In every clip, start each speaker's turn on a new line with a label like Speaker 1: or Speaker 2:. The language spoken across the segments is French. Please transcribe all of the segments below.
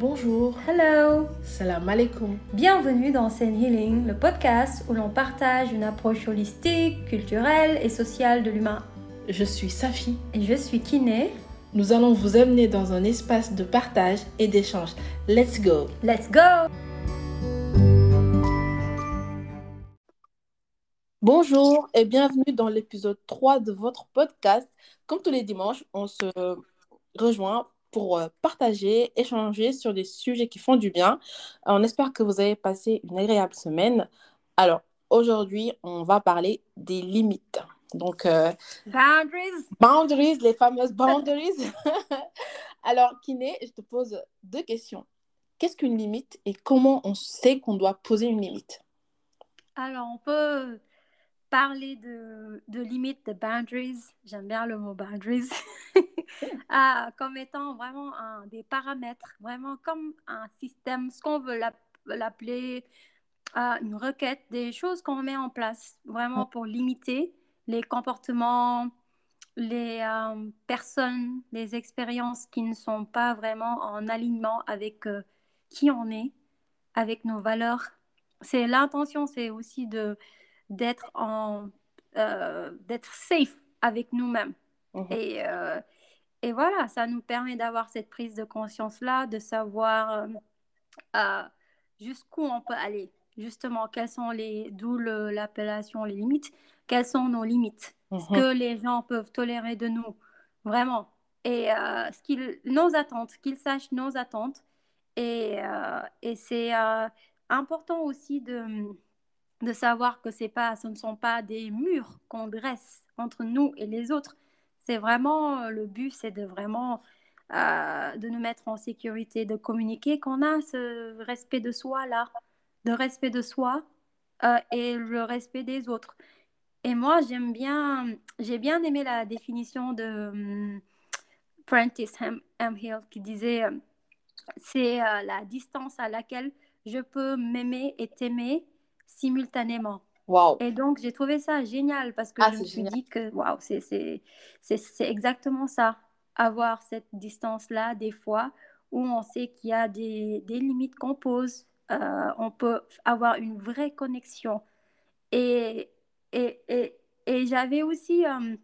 Speaker 1: Bonjour.
Speaker 2: Hello.
Speaker 1: Salam alaikum.
Speaker 2: Bienvenue dans Zen Healing, le podcast où l'on partage une approche holistique, culturelle et sociale de l'humain.
Speaker 1: Je suis Safi.
Speaker 2: Et je suis Kiné.
Speaker 1: Nous allons vous amener dans un espace de partage et d'échange. Let's go.
Speaker 2: Let's go.
Speaker 1: Bonjour et bienvenue dans l'épisode 3 de votre podcast. Comme tous les dimanches, on se rejoint pour euh, partager, échanger sur des sujets qui font du bien. On espère que vous avez passé une agréable semaine. Alors, aujourd'hui, on va parler des limites. Donc, euh,
Speaker 2: boundaries.
Speaker 1: Boundaries, les fameuses boundaries. Alors, Kiné, je te pose deux questions. Qu'est-ce qu'une limite et comment on sait qu'on doit poser une limite?
Speaker 2: Alors, on peut parler de, de limites, de boundaries, j'aime bien le mot boundaries, ah, comme étant vraiment un, des paramètres, vraiment comme un système, ce qu'on veut l'appeler, uh, une requête, des choses qu'on met en place vraiment pour limiter les comportements, les euh, personnes, les expériences qui ne sont pas vraiment en alignement avec euh, qui on est, avec nos valeurs. C'est l'intention, c'est aussi de d'être en euh, d'être safe avec nous-mêmes. Mhm. Et, euh, et voilà, ça nous permet d'avoir cette prise de conscience-là, de savoir euh, jusqu'où on peut aller. Justement, quelles sont les, d'où l'appellation les limites, quelles sont nos limites, ce mhm. que les gens peuvent tolérer de nous, vraiment. Et ce qu'ils, nos attentes, qu'ils sachent nos attentes. Et, et c'est important aussi de de savoir que c'est pas, ce ne sont pas des murs qu'on dresse entre nous et les autres. C'est vraiment euh, le but, c'est de vraiment euh, de nous mettre en sécurité, de communiquer qu'on a ce respect de soi là, de respect de soi euh, et le respect des autres. Et moi, j'aime bien, j'ai bien aimé la définition de um, Prentice M. Hill qui disait c'est la distance à laquelle je peux m'aimer et t'aimer simultanément.
Speaker 1: Wow.
Speaker 2: Et donc, j'ai trouvé ça génial parce que
Speaker 1: ah,
Speaker 2: je me suis dit que wow, c'est exactement ça. Avoir cette distance-là, des fois, où on sait qu'il y a des, des limites qu'on pose, euh, on peut avoir une vraie connexion. Et, et, et, et j'avais aussi, euh,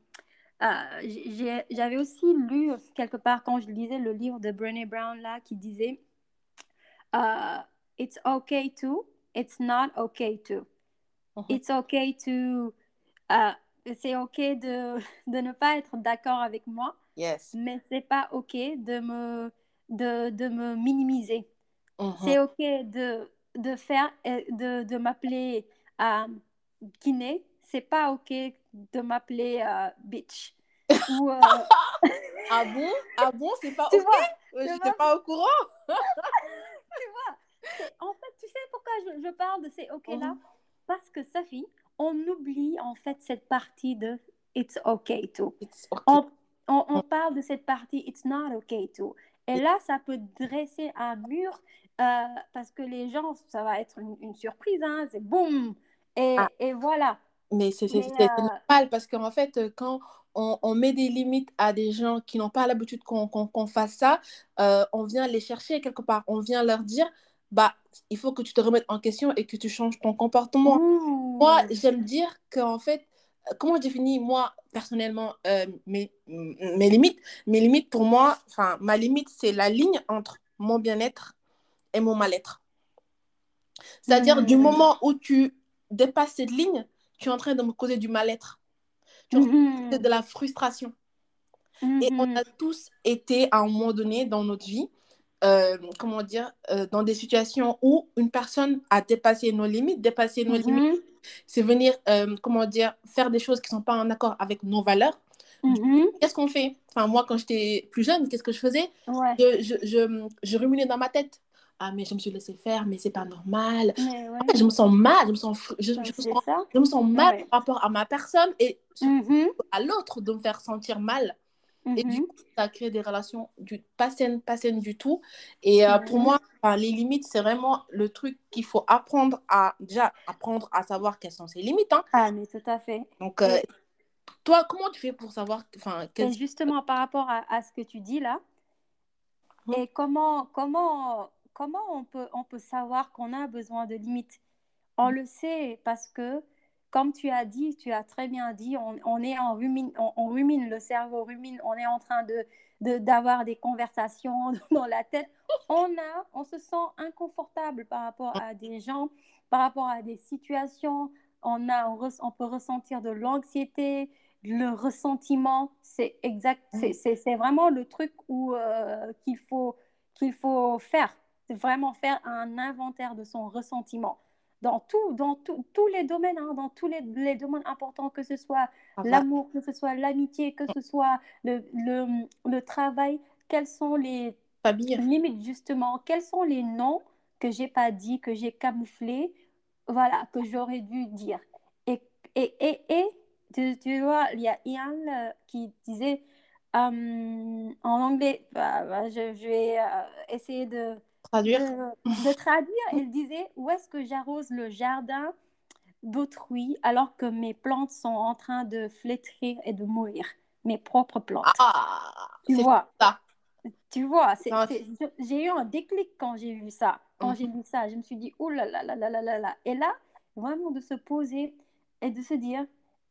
Speaker 2: euh, j'avais aussi lu quelque part quand je lisais le livre de Brené Brown là, qui disait It's okay to it's not okay to. Uh-huh. It's okay to. Uh, c'est ok de, de ne pas être d'accord avec moi.
Speaker 1: Yes.
Speaker 2: Mais c'est pas ok de me, de, de me minimiser. Uh-huh. C'est ok de, de faire, euh, de, de m'appeler euh, kiné. C'est pas ok de m'appeler uh, bitch.
Speaker 1: Ou, euh... ah bon? Ah bon? C'est pas tu ok? J'étais pas au courant.
Speaker 2: tu vois en fait, tu sais pourquoi je, parle de ces OK-là? Mhm. Parce que Safi, on oublie en fait cette partie de It's okay to. On, on, parle de cette partie It's not okay to. Et là, ça peut dresser un mur euh, parce que les gens, ça va être une, surprise, hein, c'est boum et, ah. et, voilà.
Speaker 1: Mais c'est euh, normal parce qu'en fait, quand on, on, met des limites à des gens qui n'ont pas l'habitude qu'on fasse ça, euh, on vient les chercher quelque part. On vient leur dire bah, il faut que tu te remettes en question et que tu changes ton comportement. Moi, j'aime dire qu'en fait, comment je définis, moi, personnellement, euh, mes, mes limites? Mes limites, pour moi, enfin, ma limite, c'est la ligne entre mon bien-être et mon mal-être. C'est-à-dire, du moment où tu dépasses cette ligne, tu es en train de me causer du mal-être. Tu es de la frustration. Et on a tous été, à un moment donné dans notre vie, euh, comment dire, euh, dans des situations où une personne a dépassé nos limites, dépassé nos limites, mm-hmm. c'est venir, euh, comment dire, faire des choses qui ne sont pas en accord avec nos valeurs. Mm-hmm. Qu'est-ce qu'on fait? Enfin, moi, quand j'étais plus jeune, qu'est-ce que je faisais? Je, je, je, je, ruminais dans ma tête. Ah, mais je me suis laissé faire, mais c'est pas normal. je me sens mal, je me sens, je, me, sens, je me sens mal par rapport à ma personne et mm-hmm. à l'autre de me faire sentir mal. Et du mhm. coup, ça crée des relations du, pas, saines, pas saines du tout. Et euh, pour moi, les limites, c'est vraiment le truc qu'il faut apprendre à, déjà, apprendre à savoir quelles sont ses limites. Hein.
Speaker 2: Ah, mais tout à fait.
Speaker 1: Donc, euh, toi, comment tu fais pour savoir...
Speaker 2: Et justement, par rapport à, à, ce que tu dis là, Et comment, comment, comment on, peut, on peut savoir qu'on a besoin de limites? On le sait parce que, comme tu as dit, tu as très bien dit, on, on est en rumine, on, rumine, le cerveau rumine, on est en train de d'avoir des conversations dans la tête, on, a, on se sent inconfortable par rapport à des gens, par rapport à des situations, on, a, on, peut ressentir de l'anxiété, le ressentiment, c'est exact, mm. c'est vraiment le truc où euh, qu'il faut, qu'il faut faire, vraiment faire un inventaire de son ressentiment dans tout, dans tous les domaines, hein, dans tous les, les, domaines importants, que ce soit ah, l'amour, que ce soit l'amitié, que ce soit le, le, le, travail, quelles sont les limites justement, quels sont les noms que j'ai pas dit, que j'ai camouflés, voilà, que j'aurais dû dire? Et, et, et, et tu, tu, vois, il y a Ian euh, qui disait euh, en anglais, bah, bah, je, je, vais euh, essayer de
Speaker 1: traduire.
Speaker 2: De, traduire. Il disait où est-ce que j'arrose le jardin d'autrui alors que mes plantes sont en train de flétrir et de mourir, mes propres plantes.
Speaker 1: Ah,
Speaker 2: tu vois ça. Tu vois, j'ai eu un déclic quand j'ai vu ça, quand j'ai lu ça. Je me suis dit, là là là là là là là. Et là, vraiment de se poser et de se dire,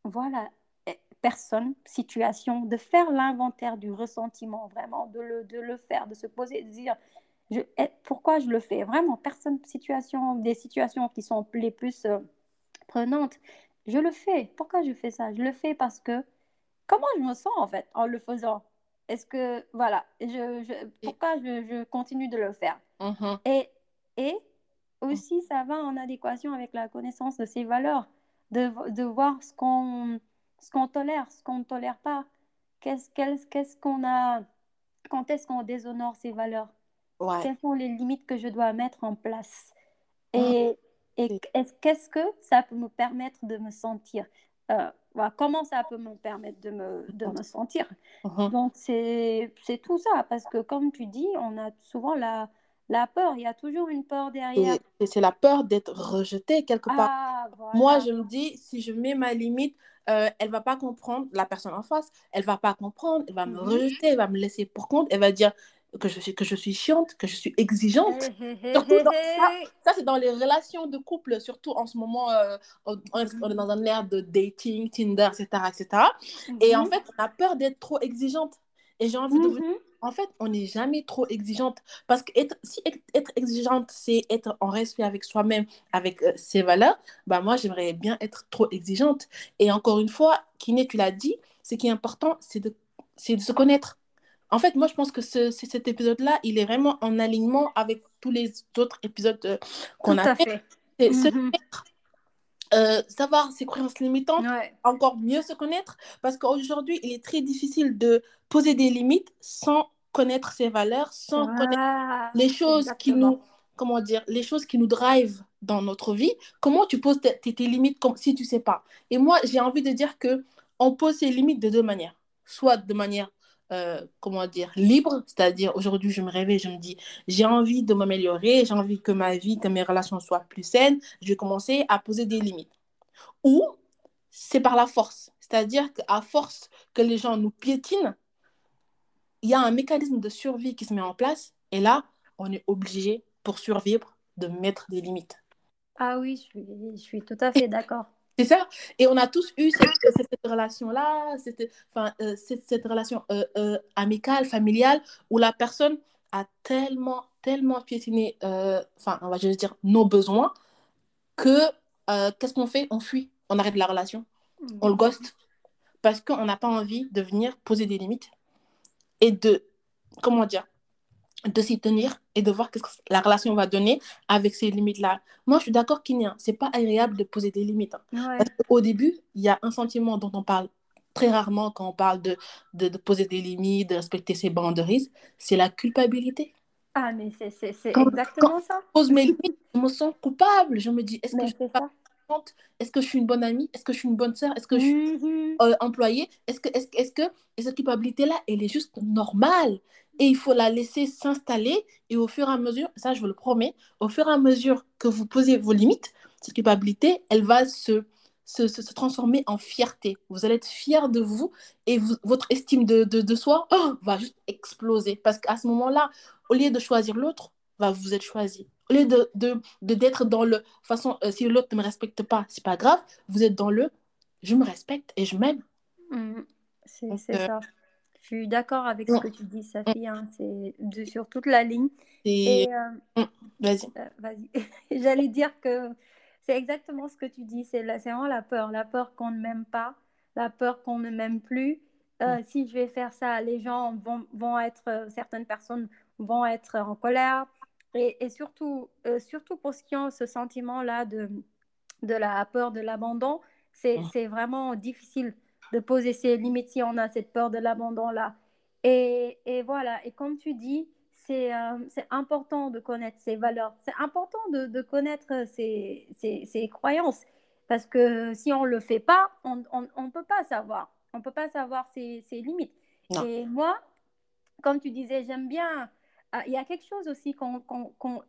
Speaker 2: voilà, eh, personne, situation, de faire l'inventaire du ressentiment, vraiment, de le, de le faire, de se poser, de dire, je, eh, pourquoi je le fais? Vraiment, personne, situation, des situations qui sont les plus euh, prenantes, je le fais. Pourquoi je fais ça? Je le fais parce que, comment je me sens en fait en le faisant? Est-ce que, voilà, je, pourquoi je, je, continue de le faire? Et, et aussi, ça va en adéquation avec la connaissance de ses valeurs, de, de voir ce qu'on ce qu'on tolère, ce qu'on ne tolère pas. Qu'est-ce qu'est-ce qu'on a Quand est-ce qu'on déshonore ses valeurs? Quelles sont les limites que je dois mettre en place? Et, et qu'est-ce que ça peut me permettre de me sentir euh, Comment ça peut me permettre de me, de me sentir?
Speaker 1: Uh-huh.
Speaker 2: Donc, c'est tout ça, parce que comme tu dis, on a souvent la, la peur, il y a toujours une peur derrière.
Speaker 1: Et, c'est la peur d'être rejeté quelque part. Ah, Moi, je me dis, si je mets ma limite, euh, elle va pas comprendre, la personne en face, elle va pas comprendre, elle va me mm-hmm. rejeter, elle va me laisser pour compte, elle va dire, que je, suis, que je suis chiante, que je suis exigeante. surtout ça, c'est dans les relations de couple, surtout en ce moment, euh, on, est dans un ère de dating, Tinder, etc. etc. Et en mhm. fait, on a peur d'être trop exigeante. Et j'ai envie de vous dire, mhm. en fait, on n'est jamais trop exigeante. Parce que être, si être exigeante, c'est être en respect avec soi-même, avec euh, ses valeurs, bah moi, j'aimerais bien être trop exigeante. Et encore une fois, Kiné, tu l'as dit, ce qui est important, c'est de, de se connaître. En fait, moi, je pense que ce, cet épisode-là, il est vraiment en alignement avec tous les autres épisodes euh, qu'on a fait. fait. Se mhm. euh, savoir ses croyances limitantes, encore mieux se connaître, parce qu'aujourd'hui, il est très difficile de poser des limites sans connaître ses valeurs, sans connaître les choses qui nous, comment dire, les choses qui nous drivent dans notre vie. Comment tu poses tes, tes limites comme, si tu sais pas? Et moi, j'ai envie de dire que on pose ses limites de deux manières. Soit de manière euh, comment dire, libre, c'est-à-dire aujourd'hui je me réveille, je me dis j'ai envie de m'améliorer, j'ai envie que ma vie, que mes relations soient plus saines, je vais commencer à poser des limites. Ou c'est par la force, c'est-à-dire qu'à force que les gens nous piétinent, il y a un mécanisme de survie qui se met en place et là, on est obligé pour survivre de mettre des limites.
Speaker 2: Ah oui, je suis, je suis tout à fait d'accord.
Speaker 1: C'est ça. Et on a tous eu cette, cette relation-là, euh, cette, cette, relation euh, euh, amicale, familiale, où la personne a tellement, tellement piétiné, enfin, on va juste dire, nos besoins, que qu'est-ce qu'on fait? On fuit, on arrête la relation, on le ghost, parce qu'on n'a pas envie de venir poser des limites et de, comment dire, de s'y tenir et de voir ce que la relation va donner avec ces limites-là. Moi, je suis d'accord qu'il n'y a, c'est pas agréable de poser des limites.
Speaker 2: Hein.
Speaker 1: Au début, il y a un sentiment dont on parle très rarement quand on parle de, de, poser des limites, de respecter ses boundaries, c'est la culpabilité.
Speaker 2: Ah, mais c'est, exactement ça.
Speaker 1: Je pose mes limites, je me sens coupable. Je me dis, est-ce que je suis pas est-ce que je suis une bonne amie? Est-ce que je suis une bonne sœur? Est-ce que je suis mm-hmm. euh, employée? Est-ce que, est-ce, est-ce que cette culpabilité-là, elle est juste normale et il faut la laisser s'installer et au fur et à mesure, ça je vous le promets, au fur et à mesure que vous posez vos limites, cette culpabilité, elle va se se, se, transformer en fierté. Vous allez être fier de vous et votre estime de, de, de soi oh, va juste exploser. Parce qu'à ce moment-là, au lieu de choisir l'autre, va vous êtes choisi. Au lieu de, de, d'être dans le façon, euh, si l'autre ne me respecte pas, c'est pas grave, vous êtes dans le je me respecte et je m'aime.
Speaker 2: Mmh. c'est, c'est euh, ça. Je suis d'accord avec ce que tu dis, Safi. Hein, c'est sur toute la ligne. Et,
Speaker 1: euh, vas-y.
Speaker 2: vas-y. J'allais dire que c'est exactement ce que tu dis. C'est vraiment la peur. La peur qu'on ne m'aime pas, la peur qu'on ne m'aime plus. Euh, mm. Si je vais faire ça, les gens vont, vont être, euh, certaines personnes vont être en colère. Et, et surtout, euh, surtout pour ceux qui ont ce sentiment-là de, de la peur de l'abandon, c'est mm. vraiment difficile de poser ses limites si on a cette peur de l'abandon-là. Et, et, voilà, et comme tu dis, euh, c'est important de connaître ses valeurs. C'est important de, de connaître ses, ses, ses, croyances. Parce que si on ne le fait pas, on ne peut pas savoir. On ne peut pas savoir ses, ses limites. Et moi, comme tu disais, j'aime bien. Ah, il y a quelque chose aussi,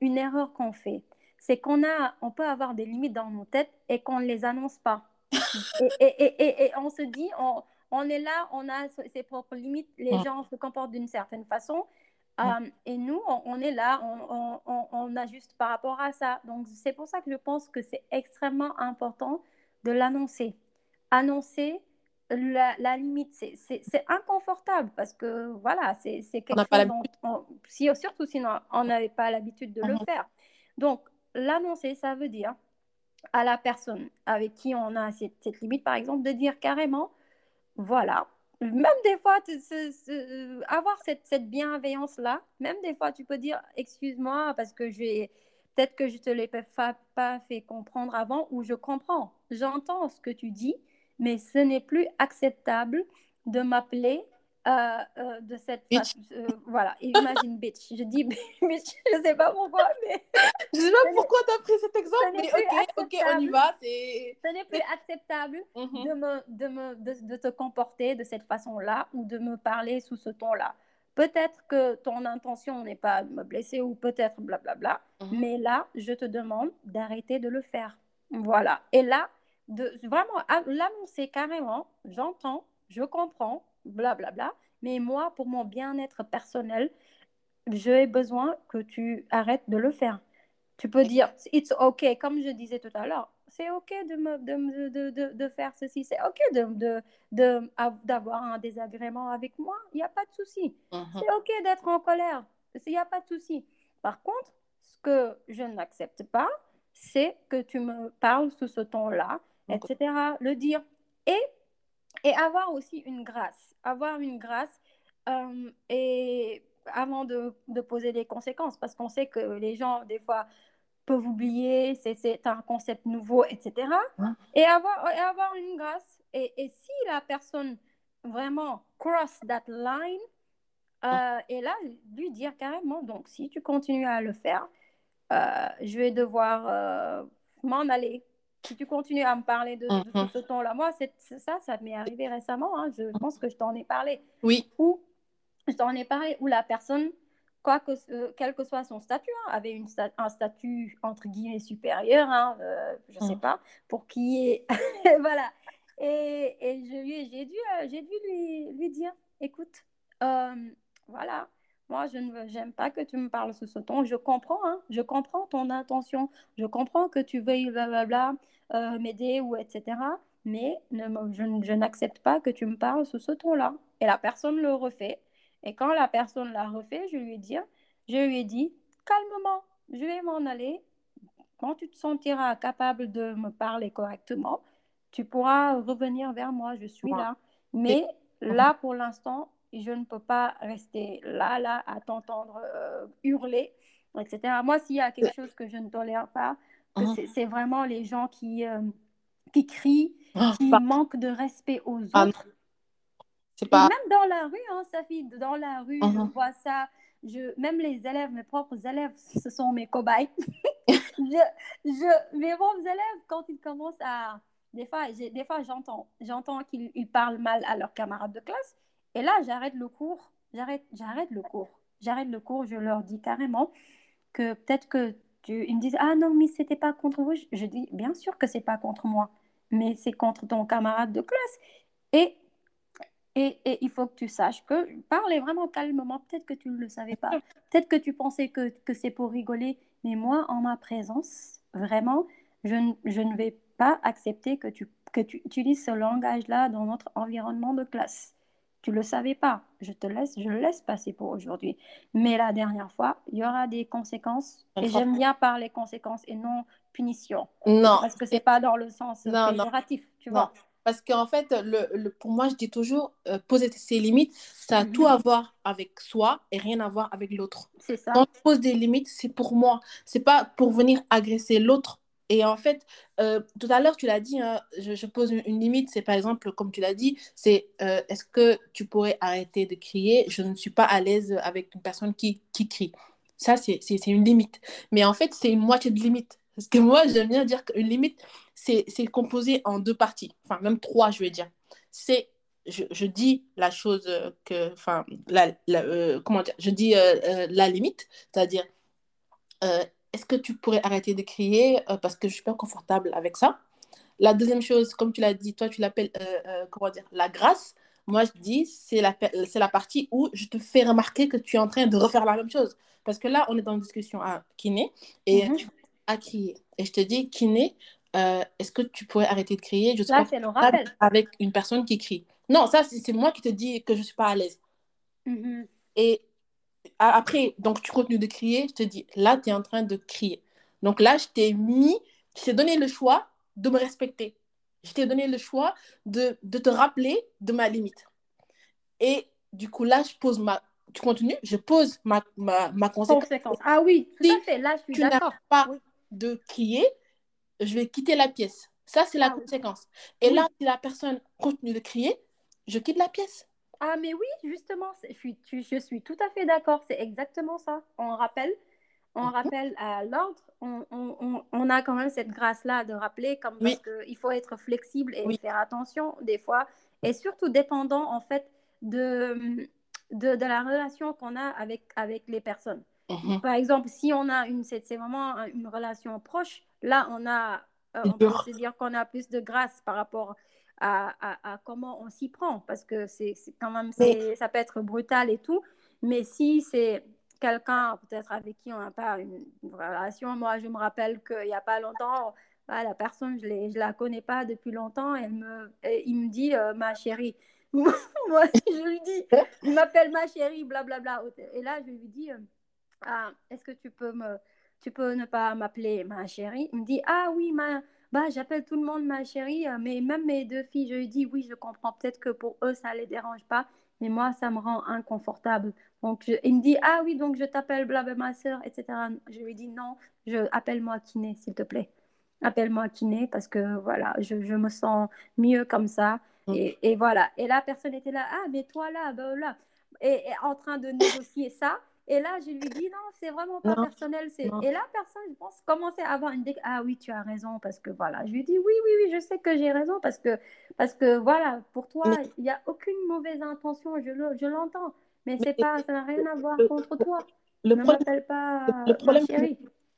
Speaker 2: une erreur qu'on fait. C'est qu'on a, on peut avoir des limites dans nos têtes et qu'on ne les annonce pas. Et, et, et, et, on se dit, on, on est là, on a ses propres limites, les gens se comportent d'une certaine façon euh, et nous, on, est là, on, on, on, ajuste par rapport à ça. Donc, c'est pour ça que je pense que c'est extrêmement important de l'annoncer. Annoncer la, la limite, c'est inconfortable parce que voilà, c'est quelque chose dont si, surtout si on n'avait pas l'habitude de le mhm. faire. Donc, l'annoncer, ça veut dire à la personne avec qui on a cette, limite, par exemple, de dire carrément, voilà, même des fois, avoir cette, cette bienveillance-là, même des fois, tu peux dire, excuse-moi, parce que j'ai peut-être que je te l'ai pas fait comprendre avant, ou je comprends, j'entends ce que tu dis, mais ce n'est plus acceptable de m'appeler euh, euh, de cette façon. Euh, voilà, imagine bitch. Je dis bitch, je sais pas pourquoi, mais.
Speaker 1: je sais pas pourquoi tu as pris cet exemple, mais ok, ok, on y va.
Speaker 2: Ce n'est plus acceptable mhm. de, me, de, me, de, te comporter de cette façon-là ou de me parler sous ce ton-là. Peut-être que ton intention n'est pas de me blesser ou peut-être blablabla, bla, bla, mais là, je te demande d'arrêter de le faire. Voilà. Et là, de, vraiment, l'annoncer carrément, j'entends, je comprends, blablabla. Bla, bla. Mais moi, pour mon bien-être personnel, j'ai besoin que tu arrêtes de le faire. Tu peux dire, it's OK, comme je disais tout à l'heure, c'est OK de, me, de, de, de, de faire ceci, c'est OK de, de, d'avoir un désagrément avec moi, il n'y a pas de souci. Uh-huh. C'est OK d'être en colère, il n'y a pas de souci. Par contre, ce que je n'accepte pas, c'est que tu me parles sous ce ton-là, etc. Le dire. Et et avoir aussi une grâce. Avoir une grâce euh, et avant de, de, poser des conséquences, parce qu'on sait que les gens, des fois, peuvent oublier, c'est un concept nouveau, etc. Et, avoir, et avoir une grâce. Et, et, si la personne vraiment cross that line, euh, et là, lui dire carrément, donc si tu continues à le faire, euh, je vais devoir m'en aller si tu continues à me parler de, mm-hmm. ce ton-là, moi, c'est ça, ça m'est arrivé récemment. Hein, je mm-hmm. pense que je t'en ai parlé.
Speaker 1: Oui.
Speaker 2: Ou je t'en ai parlé où la personne, quoi que, euh, quel que soit son statut, hein, avait une un statut entre guillemets supérieur, hein, euh, je ne sais mm. pas, pour qui est. voilà. Et, et j'ai dû, euh, j'ai dû lui, lui dire écoute, voilà, moi, je ne j'aime pas que tu me parles sous ce ton. Je comprends, hein, je comprends ton intention. Je comprends que tu veuilles blablabla, euh, m'aider ou etc. Mais ne, je, je n'accepte pas que tu me parles sous ce ton-là. Et la personne le refait. Et quand la personne l'a refait, je lui ai dit, je lui ai dit, calmement, je vais m'en aller. Quand tu te sentiras capable de me parler correctement, tu pourras revenir vers moi. Je suis là. Mais là, pour l'instant, je ne peux pas rester là, là, à t'entendre euh, hurler, etc. Moi, s'il y a quelque chose que je ne tolère pas, uh-huh. c'est vraiment les gens qui, euh, qui crient, ah, qui manquent de respect aux ah, autres. Pas... même dans la rue, hein, Safi, dans la rue, je uh-huh. vois ça. Je, même les élèves, mes propres élèves, ce sont mes cobayes. je, je, mes propres élèves, quand ils commencent à... Des fois, des fois j'entends, j'entends qu'ils parlent mal à leurs camarades de classe. Et là, j'arrête le cours. J'arrête, j'arrête le cours. J'arrête le cours. Je leur dis carrément que peut-être que ils me disent ah non mais c'était pas contre vous. Je, dis bien sûr que c'est pas contre moi. mais c'est contre ton camarade de classe. Et, et, il faut que tu saches que parler vraiment calmement, peut-être que tu ne le savais pas, peut-être que tu pensais que, que c'est pour rigoler, mais moi, en ma présence, vraiment, je, je ne vais pas accepter que tu, que tu utilises ce langage-là dans notre environnement de classe. Tu le savais pas. Je te laisse, je le laisse passer pour aujourd'hui. Mais la dernière fois, il y aura des conséquences. Et j'aime bien parler conséquences et non punition.
Speaker 1: Non.
Speaker 2: Parce que c'est pas dans le sens non, péjoratif, tu vois.
Speaker 1: Parce qu'en fait, le, le, pour moi, je dis toujours, euh, poser ses limites, ça a tout à voir avec soi et rien à voir avec l'autre.
Speaker 2: C'est ça.
Speaker 1: Quand je pose des limites, c'est pour moi. C'est pas pour venir agresser l'autre et en fait, euh, tout à l'heure, tu l'as dit, hein, je, pose une, limite, c'est par exemple, comme tu l'as dit, c'est euh, est-ce que tu pourrais arrêter de crier? Je ne suis pas à l'aise avec une personne qui, qui crie. Ça, c'est une limite. Mais en fait, c'est une moitié de limite. Parce que moi, j'aime bien dire qu'une limite, c'est composé en deux parties. Enfin, même trois, je vais dire. C'est, je, je, dis la chose que, enfin, la, la euh, comment dire, je dis la limite, c'est-à-dire, est-ce que tu pourrais arrêter de crier euh, parce que je suis pas confortable avec ça? La deuxième chose, comme tu l'as dit, toi tu l'appelles euh, euh, comment dire la grâce. Moi je dis c'est la c'est la partie où je te fais remarquer que tu es en train de refaire la même chose parce que là on est dans une discussion à kiné et mm -hmm. tu as crié et je te dis kiné est-ce que tu pourrais arrêter de crier?
Speaker 2: Je suis là,
Speaker 1: avec une personne qui crie. Non, ça c'est moi qui te dis que je suis pas à l'aise.
Speaker 2: Mm -hmm.
Speaker 1: Et après, donc tu continues de crier, je te dis, là, tu es en train de crier. Donc là, je t'ai mis, je t'ai donné le choix de me respecter. Je t'ai donné le choix de, de te rappeler de ma limite. Et du coup, là, je pose ma... Tu continues, je pose ma, ma, ma conséquence.
Speaker 2: conséquence. Ah oui, tout si à fait. Là, je suis.
Speaker 1: Tu pas oui. de crier, je vais quitter la pièce. Ça, c'est la ah, conséquence. Et oui. là, si la personne continue de crier, je quitte la pièce.
Speaker 2: Ah, mais oui, justement, je suis, je suis tout à fait d'accord. C'est exactement ça. On rappelle, on mhm. rappelle à l'ordre. On, on, on, a quand même cette grâce-là de rappeler, comme oui. parce qu'il faut être flexible et oui. faire attention des fois. Et surtout dépendant, en fait, de, de, de la relation qu'on a avec, avec les personnes. Mmh. Par exemple, si on a une, c'est vraiment une relation proche, là, on a, euh, on peut se dire qu'on a plus de grâce par rapport à, à, à comment on s'y prend, parce que c'est quand même, ça peut être brutal et tout, mais si c'est quelqu'un peut-être avec qui on n'a pas une, une, relation, moi je me rappelle qu'il n'y a pas longtemps, bah, la personne, je ne la connais pas depuis longtemps, elle me, il me dit euh, ma chérie. moi, je lui dis, il m'appelle ma chérie, blablabla. Bla, bla. Et là, je lui dis, euh, ah, est-ce que tu peux, me, tu peux ne pas m'appeler ma chérie? Il me dit, ah oui, ma, bah, j'appelle tout le monde ma chérie, euh, mais même mes deux filles, je lui dis oui, je comprends peut-être que pour eux, ça ne les dérange pas, mais moi, ça me rend inconfortable. Donc, je, il me dit, ah oui, donc je t'appelle blabla ma soeur, etc. Je lui dis non, je, appelle-moi kiné, s'il te plaît. Appelle-moi kiné parce que voilà, je, je, me sens mieux comme ça. Mm. Et, et, voilà. Et la personne était là, ah, mais toi là, bah, là. Et, et en train de négocier ça. Et là, je lui dis non, c'est vraiment pas non, personnel. Et la personne, je pense, commençait à avoir une dé... Ah oui, tu as raison, parce que voilà. Je lui dis oui, oui, oui, je sais que j'ai raison, parce que, parce que voilà, pour toi, il n'y a aucune mauvaise intention, je l'entends. Mais, mais pas, ça n'a rien à voir le, contre toi.
Speaker 1: Le ne problème, pas le, le problème,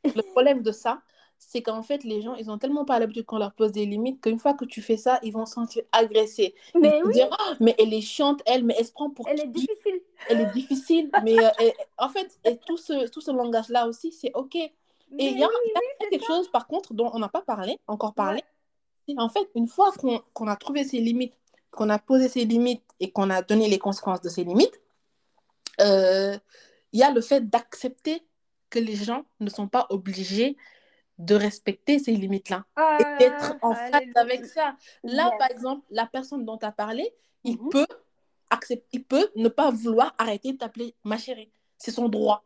Speaker 1: le problème de ça, c'est qu'en fait, les gens, ils n'ont tellement pas l'habitude qu'on leur pose des limites qu'une fois que tu fais ça, ils vont se sentir agressés.
Speaker 2: Mais oui.
Speaker 1: dire, oh, mais elle est chiante, elle, mais elle se prend pour
Speaker 2: Elle est difficile.
Speaker 1: Elle est difficile. mais euh, en fait, et tout ce, tout ce langage-là aussi, c'est OK. Et il y a, oui, oui, quelque ça. chose, par contre, dont on n'a pas parlé, encore parlé. Ouais. En fait, une fois qu'on qu a trouvé ses limites, qu'on a posé ses limites et qu'on a donné les conséquences de ces limites, euh, il y a le fait d'accepter que les gens ne sont pas obligés de respecter ces limites-là
Speaker 2: ah,
Speaker 1: et d'être en phase avec ça. Là, yes. par exemple, la personne dont tu as parlé, il, mm -hmm. peut accepter, il peut ne pas vouloir arrêter de t'appeler ma chérie. C'est son droit.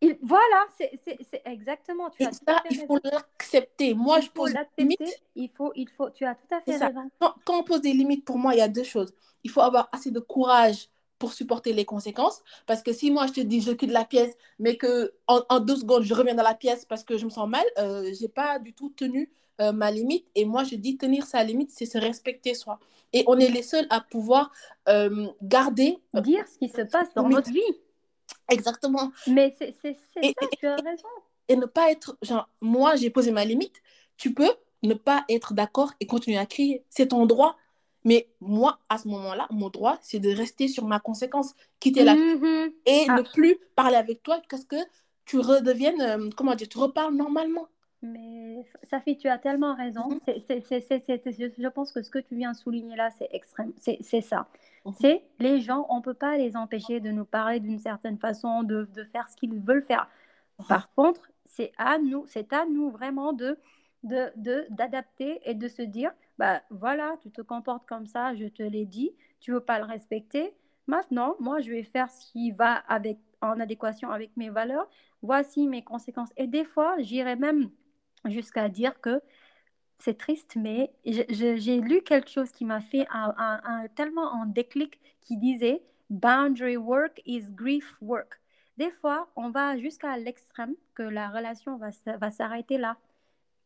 Speaker 2: Il, voilà, c'est exactement. Tu
Speaker 1: et as ça, il faut l'accepter. Moi, il je pose des limites.
Speaker 2: Il faut, il faut, tu as tout à fait raison.
Speaker 1: Quand, quand on pose des limites, pour moi, il y a deux choses. Il faut avoir assez de courage pour supporter les conséquences. Parce que si moi, je te dis, je quitte la pièce, mais que en, en deux secondes, je reviens dans la pièce parce que je me sens mal, euh, j'ai pas du tout tenu euh, ma limite. Et moi, je dis, tenir sa limite, c'est se respecter soi. Et on est les seuls à pouvoir euh, garder...
Speaker 2: Dire ce qui se passe dans notre vie.
Speaker 1: Exactement.
Speaker 2: Mais c'est ça, et, tu as raison.
Speaker 1: Et ne pas être, genre, moi, j'ai posé ma limite, tu peux ne pas être d'accord et continuer à crier. C'est ton droit. Mais moi, à ce moment-là, mon droit, c'est de rester sur ma conséquence, quitter la
Speaker 2: Mhm.
Speaker 1: et
Speaker 2: Ah.
Speaker 1: ne plus parler avec toi parce que tu redeviennes, euh, comment dire, tu reparles normalement.
Speaker 2: Mais Safi, tu as tellement raison.
Speaker 1: Mhm.
Speaker 2: C'est- je, je pense que ce que tu viens de souligner là, c'est extrême. C'est ça.
Speaker 1: Mhm.
Speaker 2: C'est les gens, on ne peut pas les empêcher de nous parler d'une certaine façon, de, de faire ce qu'ils veulent faire. Par contre, c'est à nous, c'est à nous vraiment de de, de- d'adapter et de se dire, bah voilà, tu te comportes comme ça, je te l'ai dit, tu veux pas le respecter. Maintenant, moi, je vais faire ce qui va avec, en adéquation avec mes valeurs. Voici mes conséquences. Et des fois, j'irais même jusqu'à dire que c'est triste, mais j'ai lu quelque chose qui m'a fait tellement un déclic qui disait Boundary work is grief work. Des fois, on va jusqu'à l'extrême que la relation va s'arrêter là.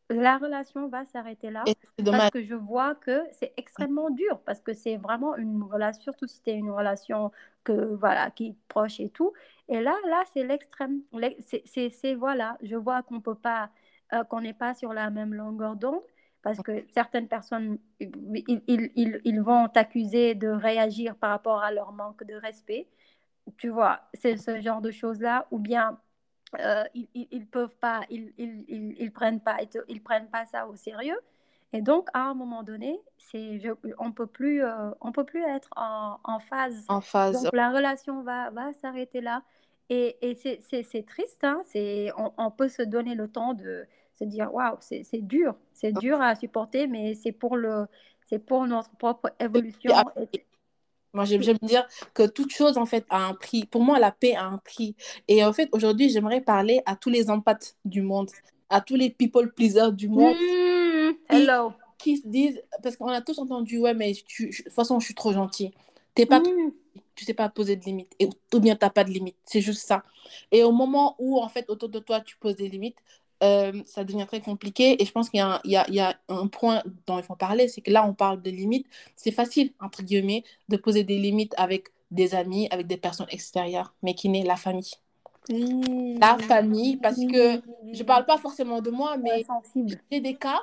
Speaker 2: La relation va s'arrêter là parce que je vois que c'est extrêmement dur parce que c'est vraiment une relation, surtout si c'est une relation que voilà qui est proche et tout. Et là, là, c'est l'extrême. L'ex- C'est, voilà, je vois qu'on peut pas, euh, qu'on n'est pas sur la même longueur d'onde parce que certaines personnes, ils, ils, ils, ils vont t'accuser de réagir par rapport à leur manque de respect. Tu vois, c'est ce genre de choses-là. Ou bien euh, ils, ils, ils peuvent pas, ils, ils, prennent pas, ils prennent pas ça au sérieux. Et donc, à un moment donné, c'est, je, on peut plus, euh, on peut plus être en, en phase.
Speaker 1: En phase.
Speaker 2: Donc, la relation va, va s'arrêter là. Et, et c'est, c'est, c'est triste, hein. c'est, on, on peut se donner le temps de se dire, waouh, c'est, c'est dur, c'est dur à supporter, mais c'est pour, le, c'est pour notre propre évolution. Et-
Speaker 1: Moi, j'aime dire que toute chose, en fait, a un prix. Pour moi, la paix a un prix. Et en fait, aujourd'hui, j'aimerais parler à tous les empathes du monde, à tous les people pleasers du monde
Speaker 2: Mm, hello.
Speaker 1: qui se disent, parce qu'on a tous entendu, ouais, mais tu, je- de toute façon, je suis trop gentille. T'es pas,
Speaker 2: Mm.
Speaker 1: tu sais pas poser de limites. Et, ou bien t'as pas de limites. C'est juste ça. Et au moment où, en fait, autour de toi, tu poses des limites, euh, ça devient très compliqué. Et je pense qu'il y a, un, il y a, il y a un point dont il faut parler, c'est que là, on parle de limites. C'est facile, entre guillemets, de poser des limites avec des amis, avec des personnes extérieures, mais qui n'est la famille. La famille, parce que je parle pas forcément de moi, mais j'ai des cas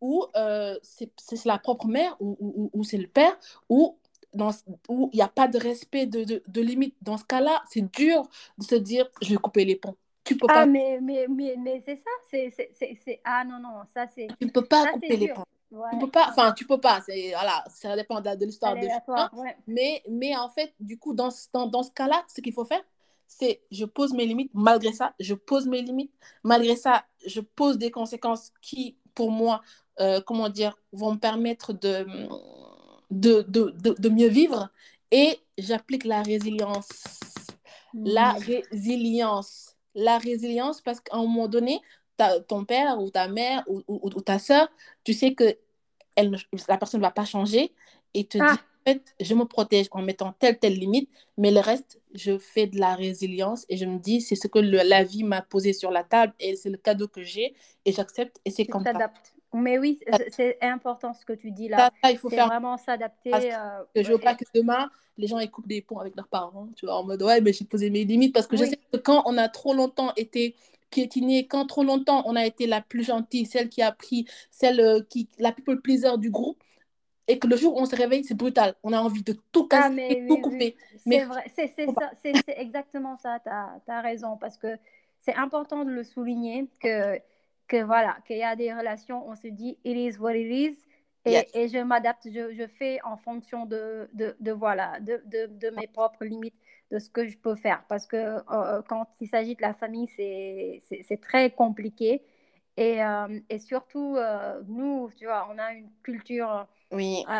Speaker 1: où euh, c'est c'est la propre mère ou, ou, ou c'est le père où dans, où il n'y a pas de respect de, de, de limite. Dans ce cas-là, c'est dur de se dire je vais couper les ponts. Tu peux
Speaker 2: Ah,
Speaker 1: pas,
Speaker 2: mais, mais, mais, mais c'est ça, c'est, c'est, c'est, Ah non, non, ça c'est...
Speaker 1: tu peux pas
Speaker 2: Ça,
Speaker 1: couper les ponts.
Speaker 2: Ouais,
Speaker 1: Tu peux pas, enfin, tu peux pas, c'est, voilà, ça dépend de, de l'histoire de chacun.
Speaker 2: aléatoire, ouais.
Speaker 1: Mais, mais en fait, du coup, dans, ce- dans, dans ce cas-là, ce qu'il faut faire, c'est je pose mes limites. Malgré ça, je pose mes limites. Malgré ça, je pose des conséquences qui, pour moi, euh, comment dire, vont me permettre de, de, de, de, de mieux vivre. Et j'applique la résilience. La
Speaker 2: Mm.
Speaker 1: résilience. La résilience, parce qu'à un moment donné, ta- ton père ou ta mère ou, ou, ou ta soeur, tu sais que elle, la personne ne va pas changer et te
Speaker 2: Ah.
Speaker 1: dit, en fait, je me protège en mettant telle, telle limite, mais le reste, je fais de la résilience et je me dis, c'est ce que le- la vie m'a posé sur la table et c'est le cadeau que j'ai et j'accepte et c'est comme ça.
Speaker 2: Mais oui, c'est- c'est important ce que tu dis là.
Speaker 1: Ça, il faut faire
Speaker 2: vraiment s'adapter. Euh,
Speaker 1: je veux pas que demain, les gens ils coupent des ponts avec leurs parents, tu vois, en mode, ouais, mais j'ai posé mes limites parce que je sais que quand on a trop longtemps été piétiné, quand trop longtemps on a été la plus gentille, celle qui a pris, celle euh, qui, la people pleaser du groupe, et que le jour où on se réveille, c'est brutal. On a envie de tout
Speaker 2: Ah,
Speaker 1: casser,
Speaker 2: mais
Speaker 1: tout
Speaker 2: oui,
Speaker 1: couper.
Speaker 2: oui,
Speaker 1: Mais
Speaker 2: c'est vrai, c'est exactement ça, tu as, raison, parce que c'est important de le souligner que, que voilà, qu'il y a des relations, on se dit it is what it is, et,
Speaker 1: Yes.
Speaker 2: et je m'adapte, je, je fais en fonction de, de, de voilà, de, de, de mes propres limites, de ce que je peux faire, parce que euh, quand il s'agit de la famille, c'est très compliqué, et, euh, et surtout, euh, nous, tu vois, on a une culture
Speaker 1: oui,
Speaker 2: on,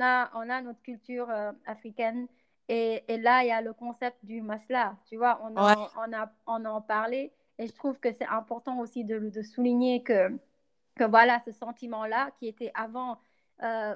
Speaker 2: a, on a notre culture africaine et, et là, il y a le concept du masla. Tu vois, on,
Speaker 1: Ouais.
Speaker 2: en, on, a, on en parlait et je trouve que c'est important aussi de, souligner que, voilà, ce sentiment-là qui était avant, euh,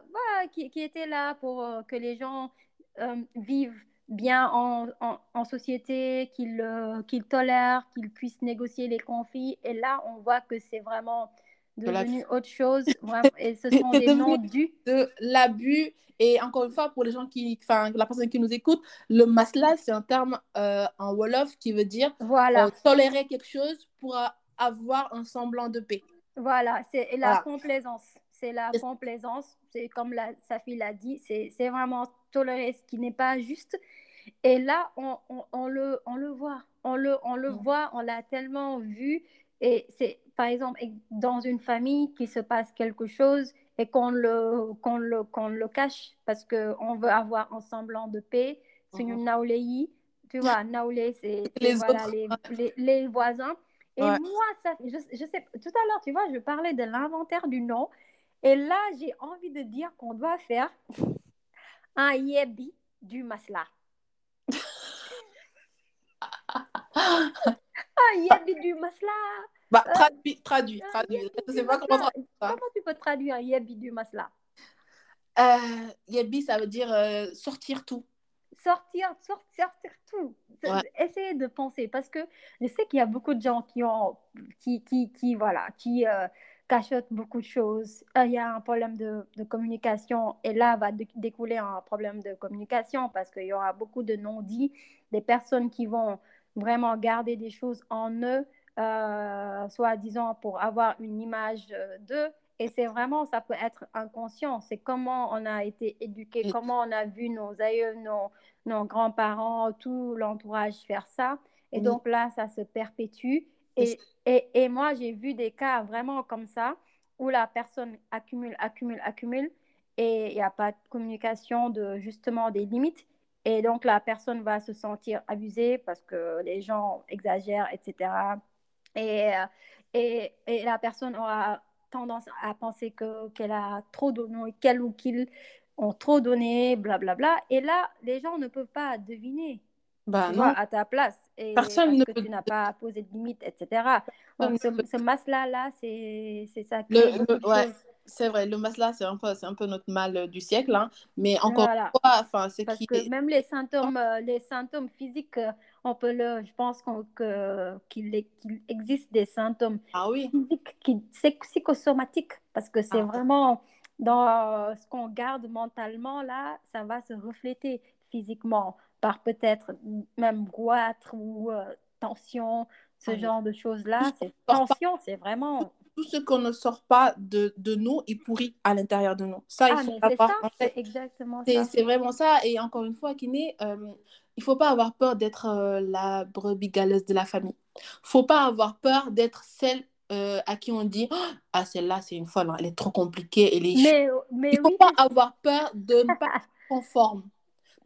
Speaker 2: qui, était là pour euh, que les gens euh, vivent bien en, société, qu'ils qu'ils tolèrent, qu'ils puissent négocier les conflits. Et là, on voit que c'est vraiment
Speaker 1: De
Speaker 2: devenu autre chose. et ce sont des noms dus.
Speaker 1: de l'abus. Et encore une fois, pour les gens qui, enfin, la personne qui nous écoute, le masla, c'est un terme euh, en Wolof qui veut dire
Speaker 2: Voilà.
Speaker 1: euh, tolérer quelque chose pour a- avoir un semblant de paix.
Speaker 2: Voilà, c'est la complaisance. C'est la complaisance. C'est comme la, sa fille l'a dit, c'est vraiment tolérer ce qui n'est pas juste. Et là, on, on, le, on le voit. On le, on le voit, on l'a tellement vu. Et c'est, par exemple, dans une famille qui se passe quelque chose et qu'on le, qu'on le, qu'on le cache parce qu'on veut avoir un semblant de paix. C'est une naoulei. Tu vois, naoulé, c'est les, voilà, les, les, voisins. Et moi, ça, je, je, sais, tout à l'heure, tu vois, je parlais de l'inventaire du nom. Et là, j'ai envie de dire qu'on doit faire un yebi du masla. un yebi du masla.
Speaker 1: Bah, euh, traduis, traduis, traduis. Je sais pas comment
Speaker 2: Comment tu peux traduire yebi du masla?
Speaker 1: Euh, Yebi, ça veut dire euh, sortir tout
Speaker 2: sortir, sortir, sortir tout. Essayez de penser parce que je sais qu'il y a beaucoup de gens qui ont, qui, qui, qui voilà, qui euh, cachotent beaucoup de choses. Euh, il y a un problème de, de, communication et là va découler un problème de communication parce qu'il y aura beaucoup de non-dits, des personnes qui vont vraiment garder des choses en eux, euh, soit disant pour avoir une image d'eux et c'est vraiment, ça peut être inconscient. C'est comment on a été éduqué, comment on a vu nos aïeux, nos, nos grands-parents, tout l'entourage faire ça. Et donc là, ça se perpétue. Et, et, et moi, j'ai vu des cas vraiment comme ça, où la personne accumule, accumule, accumule, et il n'y a pas de communication de justement des limites. Et donc la personne va se sentir abusée parce que les gens exagèrent, etc. Et, euh, et, et la personne aura tendance à penser que qu'elle a trop donné, qu'elle ou qu'il ont trop donné, blablabla. Bla, bla. Et là, les gens ne peuvent pas deviner. Bah, non. à ta place. Et Personne parce ne que peut... tu n'as pas posé de limite, etc. Donc, ce, ce masla là, c'est ça. Qui
Speaker 1: le, ouais, c'est vrai, le masla, c'est un, peu, un peu notre mal du siècle. Hein. Mais encore une fois, enfin, c'est
Speaker 2: qui... que même les symptômes, euh, les symptômes physiques, euh, on peut le, je pense qu'il existe des symptômes
Speaker 1: ah oui.
Speaker 2: physiques qui, c'est psychosomatique parce que c'est ah. vraiment dans ce qu'on garde mentalement là, ça va se refléter physiquement par peut-être même goitre ou euh, tension, ce ah genre de choses là. C'est tension, c'est vraiment
Speaker 1: tout ce qu'on ne sort pas de, de, nous est pourri à l'intérieur de nous. Ça, il faut.
Speaker 2: C'est exactement
Speaker 1: ça. C'est vraiment ça. Et encore une fois, Kiné, euh, il faut pas avoir peur d'être euh, la brebis galeuse de la famille. faut pas avoir peur d'être celle euh, à qui on dit Ah, celle-là, c'est une folle, hein, elle est trop compliquée. Elle est mais, mais il ne faut pas avoir peur de ne pas être conforme.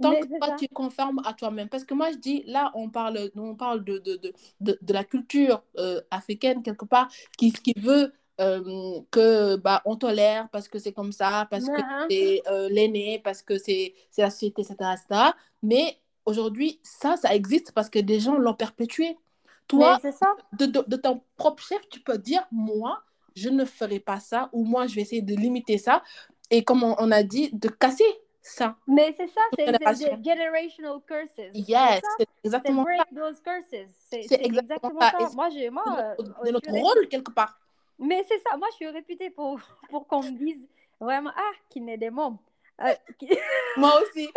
Speaker 1: Tant que toi, tu es conforme à toi-même. Parce que moi, je dis, là, on parle, on parle de, de, de, de la culture euh, africaine, quelque part, qui, qui veut euh, que bah, on tolère parce que c'est comme ça, parce que uh-huh. c'est l'aîné, parce que c'est la société, etc., etc. Mais aujourd'hui, ça, ça existe parce que des gens l'ont perpétué. Toi, De, de, ton propre chef, tu peux dire, moi, je ne ferai pas ça, ou moi, je vais essayer de limiter ça. Et comme on, a dit, de casser ça.
Speaker 2: Mais c'est ça, c'est des generational curses.
Speaker 1: Yes, c'est exactement
Speaker 2: break those curses. C'est exactement, ça. Moi, j'ai, moi,
Speaker 1: c'est notre euh, rôle quelque part.
Speaker 2: Mais c'est ça, moi, je suis réputée pour, pour qu'on me dise vraiment, ah, qui n'est des mômes. Euh,
Speaker 1: Moi aussi.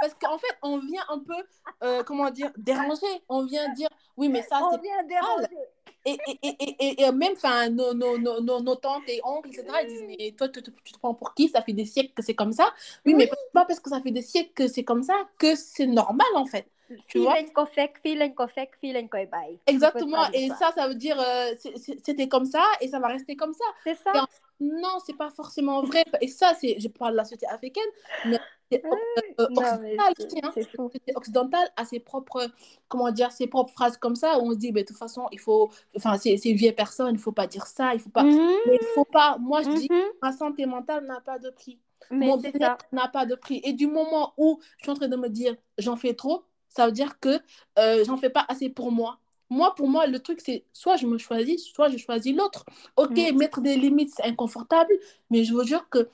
Speaker 1: parce qu'en fait, on vient un peu, euh, comment dire, déranger. On vient dire, oui, mais ça,
Speaker 2: c'est. On vient déranger.
Speaker 1: Et, et, et, et, même nos, nos, nos, nos, tantes et oncles, etc., ils disent Mais toi, tu, tu, te prends pour qui? Ça fait des siècles que c'est comme ça. Oui, mais pas parce que ça fait des siècles que c'est comme ça que c'est normal, en fait.
Speaker 2: Tu vois?
Speaker 1: Exactement. Et ça. ça, veut dire euh, c'était comme ça et ça va rester comme ça.
Speaker 2: C'est ça.
Speaker 1: Non, c'est pas forcément vrai. Et ça, c'est, je parle de la société africaine, mais euh, occidental a ses propres, comment dire, ses propres phrases comme ça où on se dit, ben, de toute façon, il faut, enfin, c'est une vieille personne, il faut pas dire ça, il faut pas, mhm. mais il faut pas, moi je dis, mhm. ma santé mentale n'a pas de prix. Mais Mon n'a pas de prix. Et du moment où je suis en train de me dire, j'en fais trop, ça veut dire que euh, j'en fais pas assez pour moi. Moi, pour moi, le truc, c'est soit je me choisis, soit je choisis l'autre. Ok, mm. mettre des limites, c'est inconfortable, mais je vous jure que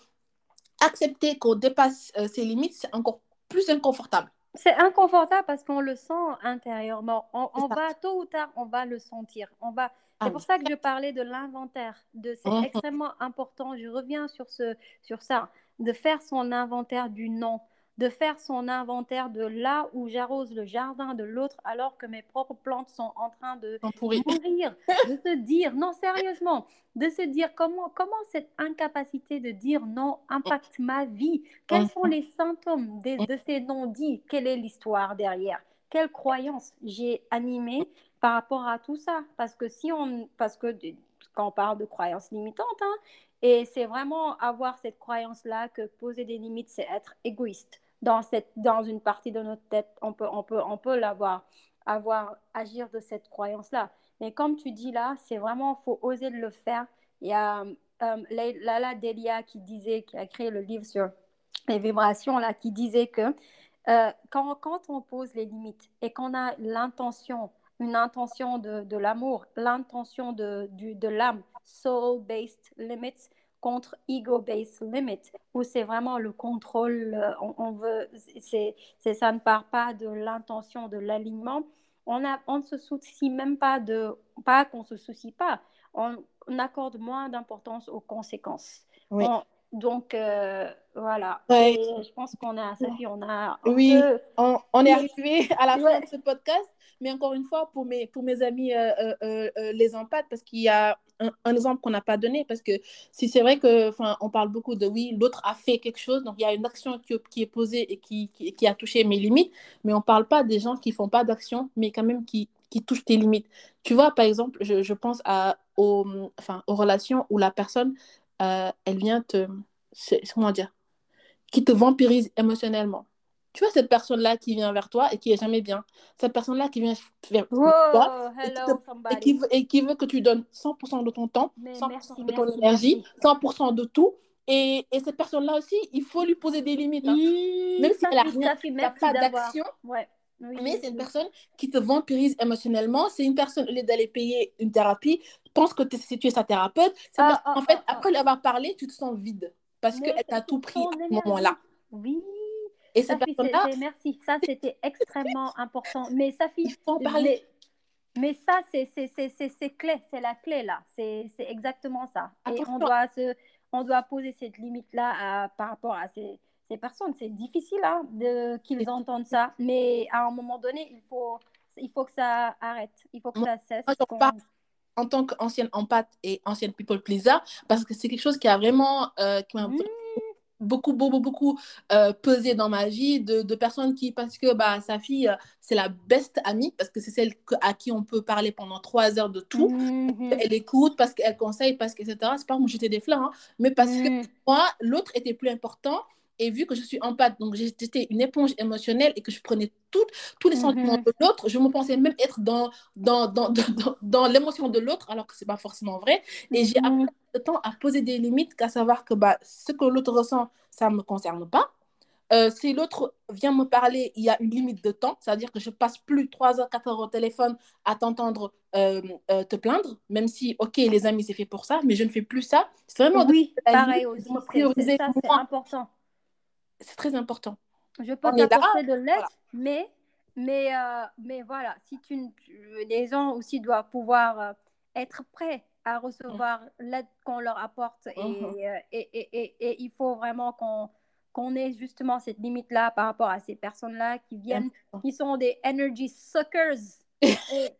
Speaker 1: accepter qu'on dépasse euh, ces limites, c'est encore plus inconfortable.
Speaker 2: C'est inconfortable parce qu'on le sent intérieurement. On, va, tôt ou tard, on va le sentir. On va... C'est ah pour ça que je parlais de l'inventaire. De... C'est mm-hmm. extrêmement important. Je reviens sur, ce, sur ça. De faire son inventaire du non de faire son inventaire de là où j'arrose le jardin de l'autre alors que mes propres plantes sont en train de mourir, de se dire, non, sérieusement, de se dire comment, comment cette incapacité de dire non impacte ma vie, quels sont les symptômes de, de ces non-dits, quelle est l'histoire derrière, quelle croyance j'ai animée par rapport à tout ça, parce que si on, parce que quand on parle de croyances limitantes, hein, et c'est vraiment avoir cette croyance-là que poser des limites, c'est être égoïste. Dans, cette, dans une partie de notre tête, on peut, on peut, on peut l'avoir, avoir, agir de cette croyance-là. Mais comme tu dis là, c'est vraiment, il faut oser le faire. Il y a euh, Lala Delia qui disait, qui a créé le livre sur les vibrations, là, qui disait que euh, quand, quand on pose les limites et qu'on a l'intention une intention de, de l'amour, l'intention de, de l'âme, soul-based limits contre ego-based limits, où c'est vraiment le contrôle, euh, on, veut, c'est, ça ne part pas de l'intention de l'alignement. On, a, on ne se soucie même pas de, pas qu'on se soucie pas, on, accorde moins d'importance aux conséquences. Donc, euh, voilà. je pense qu'on a, Sophie, on a.
Speaker 1: oui, on, on, est arrivé à la fin de ce podcast. Mais encore une fois, pour mes, pour mes amis euh, euh, les empathes, parce qu'il y a un, exemple qu'on n'a pas donné, parce que si c'est vrai que, on parle beaucoup de oui, l'autre a fait quelque chose, donc il y a une action qui, qui est posée et qui, qui, a touché mes limites, mais on ne parle pas des gens qui ne font pas d'action, mais quand même qui, qui touchent tes limites. Tu vois, par exemple, je, je pense à, aux, enfin, aux relations où la personne, elle vient te, comment dire, qui te vampirise émotionnellement tu vois cette personne-là qui vient vers toi et qui est jamais bien. Cette personne-là qui vient vers toi et, qui veut, et, qui veut, que tu donnes 100% de ton temps, 100% de ton énergie, 100% de tout. Et, et cette personne-là aussi, il faut lui poser des limites. Hein. même si elle a rien, pas d'action. mais c'est une personne qui te vampirise émotionnellement. C'est une personne, au lieu d'aller payer une thérapie, pense que si tu es sa thérapeute. Ah, ah, en fait, ah, après lui avoir parlé, tu te sens vide. Parce qu'elle t'a tout pris à ce moment-là.
Speaker 2: Oui, et cette personne-là. Merci, ça c'était extrêmement important. Mais Safi, il faut en parler. Mais ça, c'est clé, c'est la clé là. C'est exactement ça. Et on doit, se, on doit poser cette limite-là par rapport à ces, ces personnes. C'est difficile hein, qu'ils entendent ça. Mais à un moment donné, il faut, il faut que ça arrête. Il faut que ça cesse.
Speaker 1: En tant qu'ancienne empathe et ancienne people pleaser, parce que c'est quelque chose qui a vraiment euh, qui m'a mmh beaucoup, beaucoup, beaucoup euh, pesé dans ma vie de, de, personnes qui, parce que bah, sa fille, euh, c'est la best amie, parce que c'est celle à qui on peut parler pendant trois heures de tout. Mm-hmm. Elle écoute, parce qu'elle conseille, parce que, etc. C'est pas me jeter des fleurs, hein, mais parce que mm. moi, l'autre était plus important. Et vu que je suis en pâte, donc j'étais une éponge émotionnelle et que je prenais tout, tous les sentiments mm-hmm. de l'autre, je me pensais même être dans, dans, dans, dans, dans l'émotion de l'autre, alors que ce n'est pas forcément vrai. Et j'ai appris mm-hmm. le temps à poser des limites, qu'à savoir que bah, ce que l'autre ressent, ça ne me concerne pas. Euh, si l'autre vient me parler, il y a une limite de temps, c'est-à-dire que je passe plus 3 heures, 4 heures au téléphone à t'entendre euh, euh, te plaindre, même si, ok, les amis, c'est fait pour ça, mais je ne fais plus ça. C'est vraiment
Speaker 2: oui, pareil aussi. C'est important
Speaker 1: c'est très important.
Speaker 2: Je peux t'apporter de l'aide, mais, mais, euh, mais voilà, si tu, les gens aussi doivent pouvoir euh, être prêts à recevoir l'aide qu'on leur apporte uh-huh. euh, et, et, et, et, il faut vraiment qu'on qu'on ait justement cette limite-là par rapport à ces personnes-là qui viennent, qui sont des energy suckers.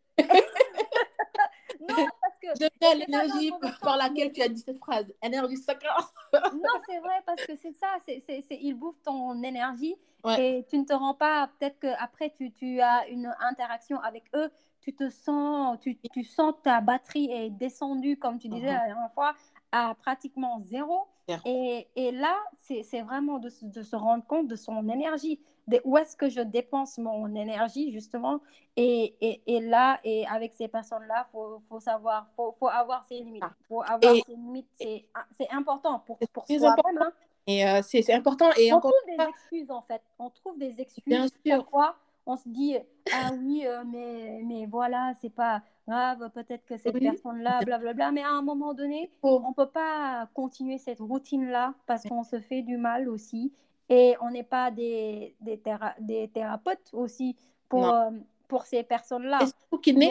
Speaker 1: non, de l'énergie par laquelle tu as dit cette phrase? Énergie sucker.
Speaker 2: non, c'est vrai, parce que c'est ça. C'est, c'est, ils bouffent ton énergie et tu ne te rends pas. Peut-être qu'après, tu, tu as une interaction avec eux. Tu te sens, tu, tu sens ta batterie est descendue, comme tu disais la dernière fois, à pratiquement zéro. Et, et, là, c'est vraiment de, de, se rendre compte de son énergie, de où est-ce que je dépense mon énergie, justement. Et, et, et là, et avec ces personnes-là, il faut, faut, savoir, il faut, faut, avoir ses limites. Il faut avoir ses limites, c'est important pour, pour soi-même. Hein.
Speaker 1: Et euh, c'est important. Et
Speaker 2: on encore... trouve des excuses, en fait. On trouve des excuses. Bien sûr. Parfois, on se dit, ah oui, euh, mais, mais voilà, c'est pas grave, peut-être que cette personne-là, blablabla. Mais à un moment donné, on ne peut pas continuer cette routine-là parce qu'on se fait du mal aussi. Et on n'est pas des, des, des, thérapeutes aussi pour, euh, pour ces personnes-là.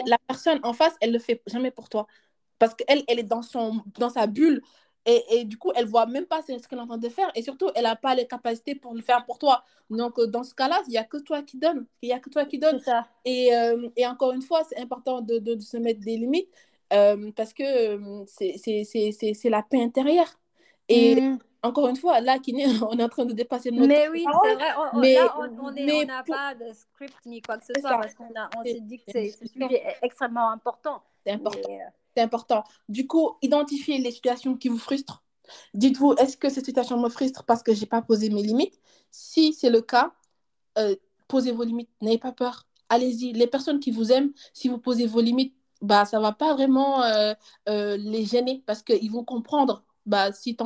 Speaker 1: la personne en face, elle ne le fait jamais pour toi. Parce qu'elle, elle est dans, son, dans sa bulle Et, et, du coup, elle voit même pas ce qu'elle est en train de faire. Et surtout, elle n'a pas les capacités pour le faire pour toi. Donc, euh, dans ce cas-là, il n'y a que toi qui donne. Il n'y a que toi qui donne.
Speaker 2: Ça.
Speaker 1: Et, euh, et, encore une fois, c'est important de, de, de, se mettre des limites euh, parce que c'est la paix intérieure. Et mm. Encore une fois, là, Kiné, on est en train de dépasser notre
Speaker 2: Mais oui, c'est vrai. On, mais, là, on n'a pour... pas de script ni quoi que ce soit ça. parce qu'on on s'est dit que ce sujet est extrêmement important.
Speaker 1: C'est important. Mais, c'est important. Du coup, identifiez les situations qui vous frustrent. Dites-vous, est-ce que cette situation me frustre parce que je n'ai pas posé mes limites? Si c'est le cas, euh, posez vos limites. N'ayez pas peur. Allez-y. Les personnes qui vous aiment, si vous posez vos limites, bah, ça ne va pas vraiment euh, euh, les gêner parce qu'ils vont comprendre bah, si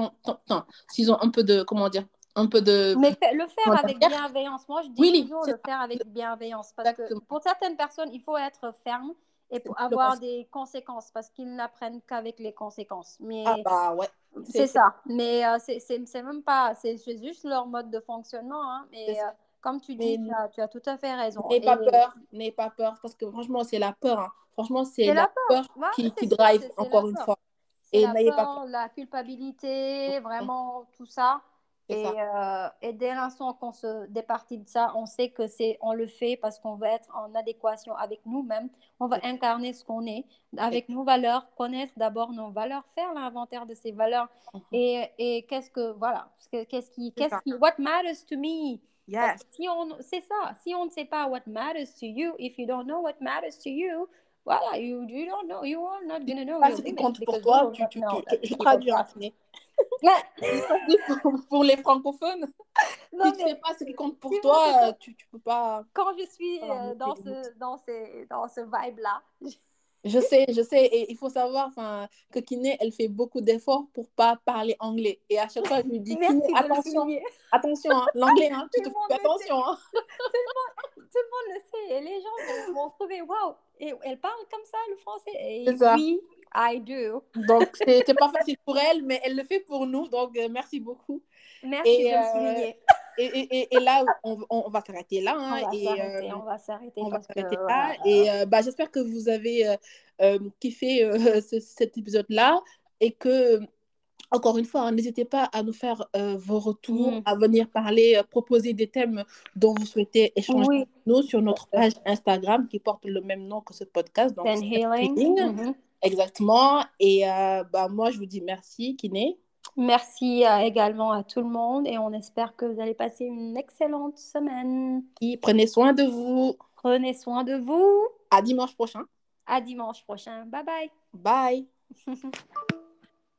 Speaker 1: s'ils ont un peu de, comment dire, un peu de...
Speaker 2: Mais le faire avec bienveillance. Moi, je dis oui, toujours le faire avec bienveillance. Parce Exactement. que pour certaines personnes, il faut être ferme et pour avoir des conséquences parce qu'ils n'apprennent qu'avec les conséquences. Mais
Speaker 1: ah bah ouais.
Speaker 2: C'est ça. Mais euh, c'est même pas, c'est juste leur mode de fonctionnement. Hein. Mais euh, comme tu dis, tu as, tu as, tout à fait raison.
Speaker 1: N'aie pas peur, n'aie pas peur parce que franchement, c'est la peur. Hein. Franchement, c'est la, la, peur, peur qui, qui drive encore une fois.
Speaker 2: Et pas peur. La culpabilité, vraiment tout ça. Et, euh, et, dès l'instant qu'on se départit de ça, on sait que c'est, on le fait parce qu'on veut être en adéquation avec nous-mêmes. On va incarner ce qu'on est avec nos valeurs, connaître d'abord nos valeurs, faire l'inventaire de ces valeurs. Mm -hmm. Et, et qu'est-ce que, voilà, qu'est-ce qui, qu'est-ce qui, what matters to me?
Speaker 1: Yes.
Speaker 2: Si on, c'est ça. Si on ne sait pas what matters to you, if you don't know what matters to you, voilà, you, you don't know, you are not to know.
Speaker 1: Pas ce qui compte pour toi, tu, tu, tu, je traduis en pour, les francophones, non, si tu ne sais pas ce qui compte pour toi, tu ne peux pas.
Speaker 2: Quand je suis euh, dans, ce, dans, ces, dans ce vibe-là,
Speaker 1: je sais, je sais. Et il faut savoir que Kiné, elle fait beaucoup d'efforts pour pas parler anglais. Et à chaque fois, je lui dis, attention, attention, hein, l'anglais, hein, tu te fais attention. Hein.
Speaker 2: Tout, le monde, le sait. Et les gens vont, vont trouver, waouh, elle parle comme ça, le français. Et oui, I do.
Speaker 1: Donc, c'est pas facile pour elle, mais elle le fait pour nous. Donc, euh, merci beaucoup.
Speaker 2: Merci et, de euh.
Speaker 1: Et, et, et, là, on, on va s'arrêter là.
Speaker 2: Hein, on va s'arrêter.
Speaker 1: on va s'arrêter là. Et euh, bah, j'espère que vous avez euh, euh, kiffé ce, cet épisode-là et que, encore une fois, hein, n'hésitez pas à nous faire vos retours, mm. à venir parler, proposer des thèmes dont vous souhaitez échanger oui. avec nous sur notre page Instagram qui porte le même nom que ce podcast. Donc,
Speaker 2: Healing. Mm -hmm.
Speaker 1: Exactement. Et bah, moi, je vous dis merci, Kiné.
Speaker 2: Merci également à tout le monde et on espère que vous allez passer une excellente semaine.
Speaker 1: Et prenez soin de vous.
Speaker 2: Prenez soin de vous.
Speaker 1: À dimanche prochain.
Speaker 2: À dimanche prochain. Bye bye.
Speaker 1: Bye.